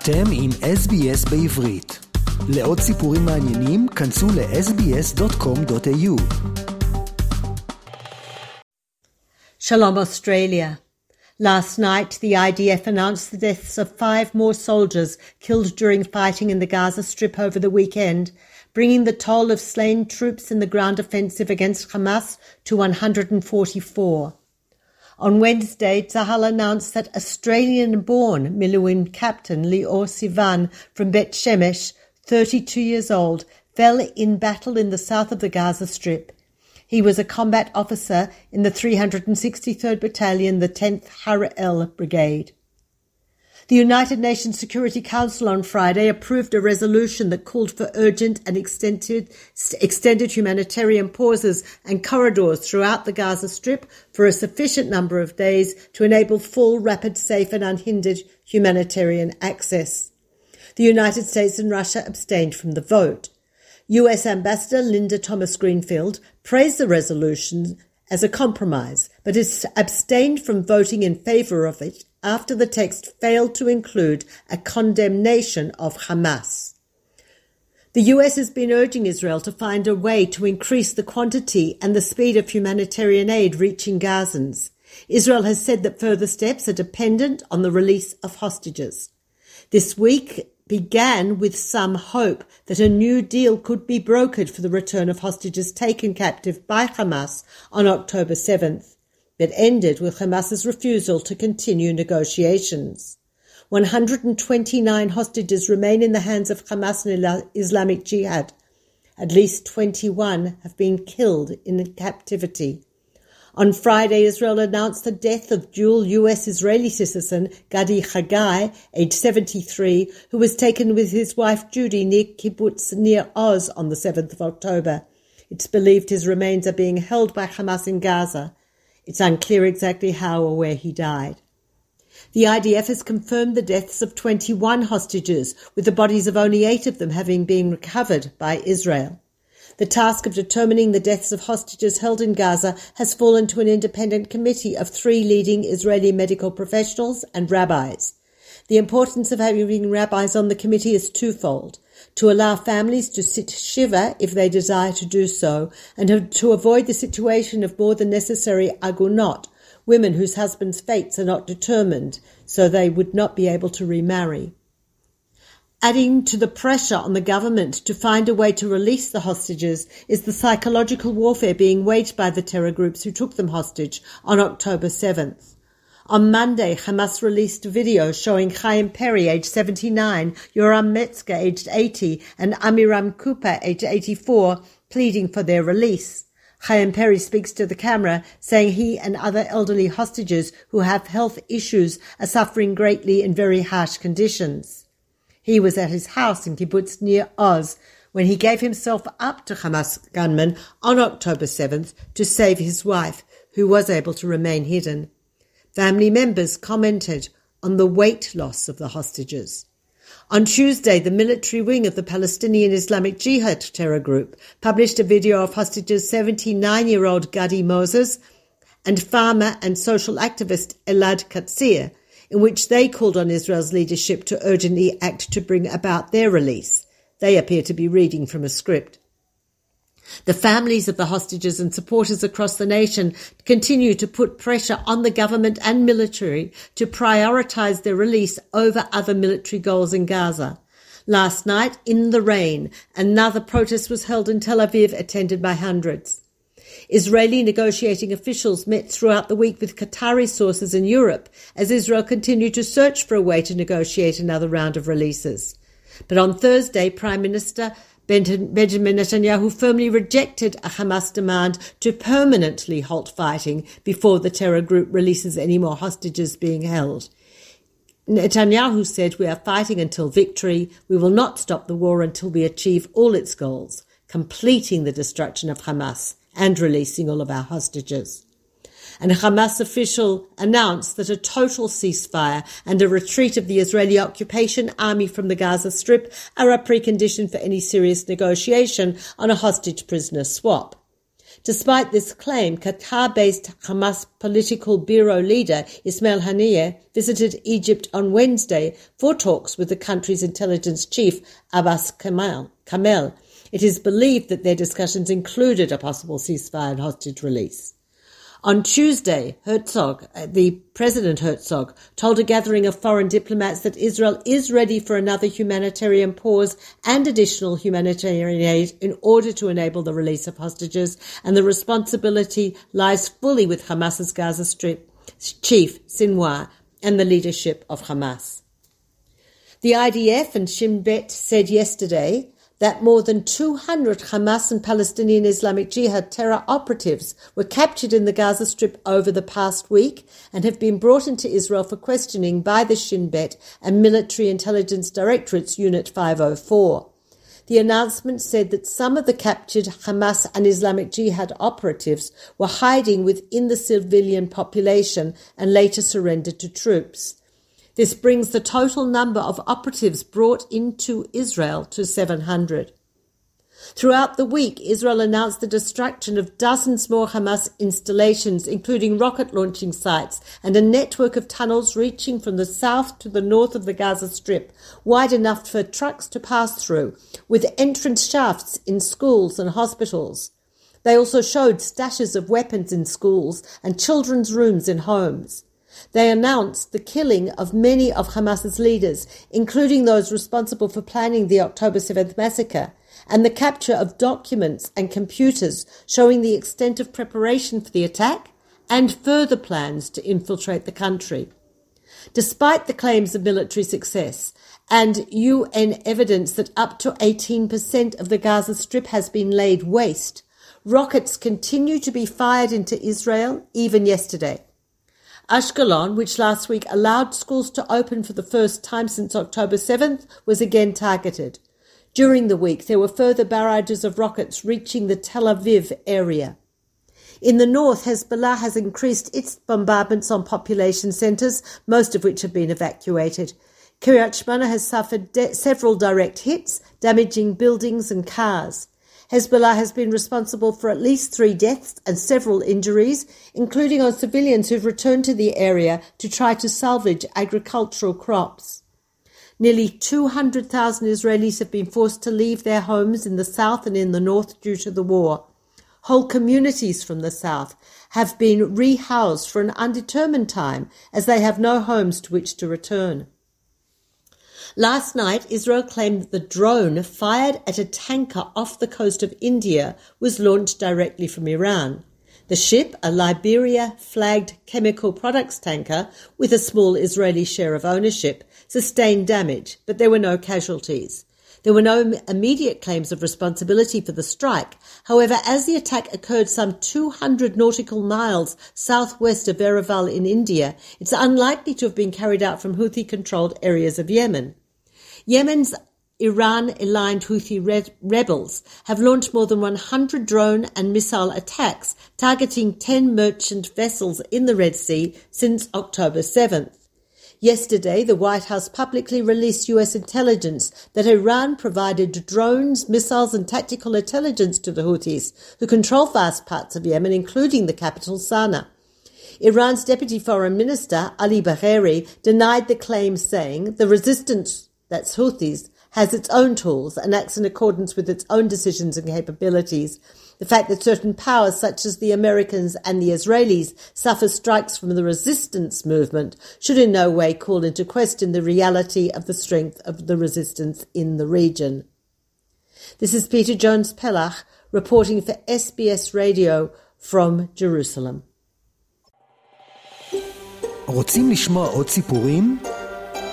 אתם עם SBS בעברית. לעוד סיפורים מעניינים, כנסו ל-sbs.com.au. Shalom Australia. Last night, the IDF announced the deaths of five more soldiers killed during fighting in the Gaza Strip over the weekend, bringing the toll of slain troops in the ground offensive against Hamas to 144. On Wednesday, Zahal announced that Australian-born Miluim captain Lior Sivan from Bet Shemesh, 32 years old, fell in battle in the south of the Gaza Strip. He was a combat officer in the 363rd Battalion, the 10th Harel Brigade. The United Nations Security Council on Friday approved a resolution that called for urgent and extended, extended humanitarian pauses and corridors throughout the Gaza Strip for a sufficient number of days to enable full, rapid, safe and unhindered humanitarian access. The United States and Russia abstained from the vote. US Ambassador Linda Thomas Greenfield praised the resolution as a compromise, but has abstained from voting in favour of it after the text failed to include a condemnation of Hamas. The US has been urging Israel to find a way to increase the quantity and the speed of humanitarian aid reaching Gazans. Israel has said that further steps are dependent on the release of hostages. This week began with some hope that a new deal could be brokered for the return of hostages taken captive by Hamas on October 7th but ended with Hamas's refusal to continue negotiations. 129 hostages remain in the hands of Hamas and Islamic Jihad. At least 21 have been killed in captivity. On Friday, Israel announced the death of dual US Israeli citizen Gadi Chagai, age 73, who was taken with his wife Judy near kibbutz Nir Oz on the 7th of October. It's believed his remains are being held by Hamas in Gaza. It's unclear exactly how or where he died. The IDF has confirmed the deaths of 21 hostages, with the bodies of only eight of them having been recovered by Israel. The task of determining the deaths of hostages held in Gaza has fallen to an independent committee of three leading Israeli medical professionals and rabbis. The importance of having rabbis on the committee is twofold to allow families to sit shiva if they desire to do so, and to avoid the situation of more than necessary agunot, women whose husbands' fates are not determined, so they would not be able to remarry. Adding to the pressure on the government to find a way to release the hostages is the psychological warfare being waged by the terror groups who took them hostage on October 7th. On Monday, Hamas released a video showing Chaim Perry, aged 79, Yoram Metzger, aged 80, and Amiram Cooper, aged 84, pleading for their release. Chaim Perry speaks to the camera, saying he and other elderly hostages who have health issues are suffering greatly in very harsh conditions. He was at his house in kibbutz Nir Oz when he gave himself up to Hamas gunmen on October 7th to save his wife, who was able to remain hidden. Family members commented on the weight loss of the hostages. On Tuesday, the military wing of the Palestinian Islamic Jihad terror group published a video of hostages 79 year old Gadi Moses and farmer and social activist Elad Katzir, in which they called on Israel's leadership to urgently act to bring about their release. They appear to be reading from a script. The families of the hostages and supporters across the nation continue to put pressure on the government and military to prioritize their release over other military goals in Gaza. Last night, in the rain, another protest was held in Tel Aviv, attended by hundreds. Israeli negotiating officials met throughout the week with Qatari sources in Europe as Israel continued to search for a way to negotiate another round of releases. But on Thursday, Prime Minister Benjamin Netanyahu firmly rejected a Hamas demand to permanently halt fighting before the terror group releases any more hostages being held. Netanyahu said, We are fighting until victory. We will not stop the war until we achieve all its goals, completing the destruction of Hamas and releasing all of our hostages and a Hamas official announced that a total ceasefire and a retreat of the Israeli occupation army from the Gaza Strip are a precondition for any serious negotiation on a hostage prisoner swap. Despite this claim, Qatar-based Hamas political bureau leader Ismail Haniyeh visited Egypt on Wednesday for talks with the country's intelligence chief Abbas. Kamel. It is believed that their discussions included a possible ceasefire and hostage release. On Tuesday, Herzog, uh, the President Herzog, told a gathering of foreign diplomats that Israel is ready for another humanitarian pause and additional humanitarian aid in order to enable the release of hostages, and the responsibility lies fully with Hamas's Gaza Strip chief, Sinwar, and the leadership of Hamas. The IDF and Shin Bet said yesterday that more than 200 Hamas and Palestinian Islamic Jihad terror operatives were captured in the Gaza Strip over the past week and have been brought into Israel for questioning by the Shin Bet and Military Intelligence Directorate's Unit 504. The announcement said that some of the captured Hamas and Islamic Jihad operatives were hiding within the civilian population and later surrendered to troops. This brings the total number of operatives brought into Israel to 700. Throughout the week, Israel announced the destruction of dozens more Hamas installations, including rocket launching sites and a network of tunnels reaching from the south to the north of the Gaza Strip, wide enough for trucks to pass through, with entrance shafts in schools and hospitals. They also showed stashes of weapons in schools and children's rooms in homes. They announced the killing of many of Hamas's leaders, including those responsible for planning the October 7th massacre, and the capture of documents and computers showing the extent of preparation for the attack and further plans to infiltrate the country. Despite the claims of military success and UN evidence that up to 18% of the Gaza Strip has been laid waste, rockets continue to be fired into Israel even yesterday. Ashkelon, which last week allowed schools to open for the first time since October 7th, was again targeted. During the week, there were further barrages of rockets reaching the Tel Aviv area. In the north, Hezbollah has increased its bombardments on population centres, most of which have been evacuated. Kiryat Shmona has suffered de- several direct hits, damaging buildings and cars. Hezbollah has been responsible for at least three deaths and several injuries, including on civilians who've returned to the area to try to salvage agricultural crops. Nearly 200,000 Israelis have been forced to leave their homes in the south and in the north due to the war. Whole communities from the south have been rehoused for an undetermined time as they have no homes to which to return. Last night, Israel claimed that the drone fired at a tanker off the coast of India was launched directly from Iran. The ship, a Liberia flagged chemical products tanker with a small Israeli share of ownership, sustained damage, but there were no casualties. There were no immediate claims of responsibility for the strike. However, as the attack occurred some 200 nautical miles southwest of Veraval in India, it's unlikely to have been carried out from Houthi controlled areas of Yemen. Yemen's Iran aligned Houthi rebels have launched more than 100 drone and missile attacks targeting 10 merchant vessels in the Red Sea since October 7th. Yesterday, the White House publicly released US intelligence that Iran provided drones, missiles, and tactical intelligence to the Houthis, who control vast parts of Yemen, including the capital Sana'a. Iran's Deputy Foreign Minister, Ali Bagheri, denied the claim, saying the resistance that's Houthis, has its own tools and acts in accordance with its own decisions and capabilities. The fact that certain powers, such as the Americans and the Israelis, suffer strikes from the resistance movement should in no way call into question the reality of the strength of the resistance in the region. This is Peta Jones Pellach reporting for SBS Radio from Jerusalem.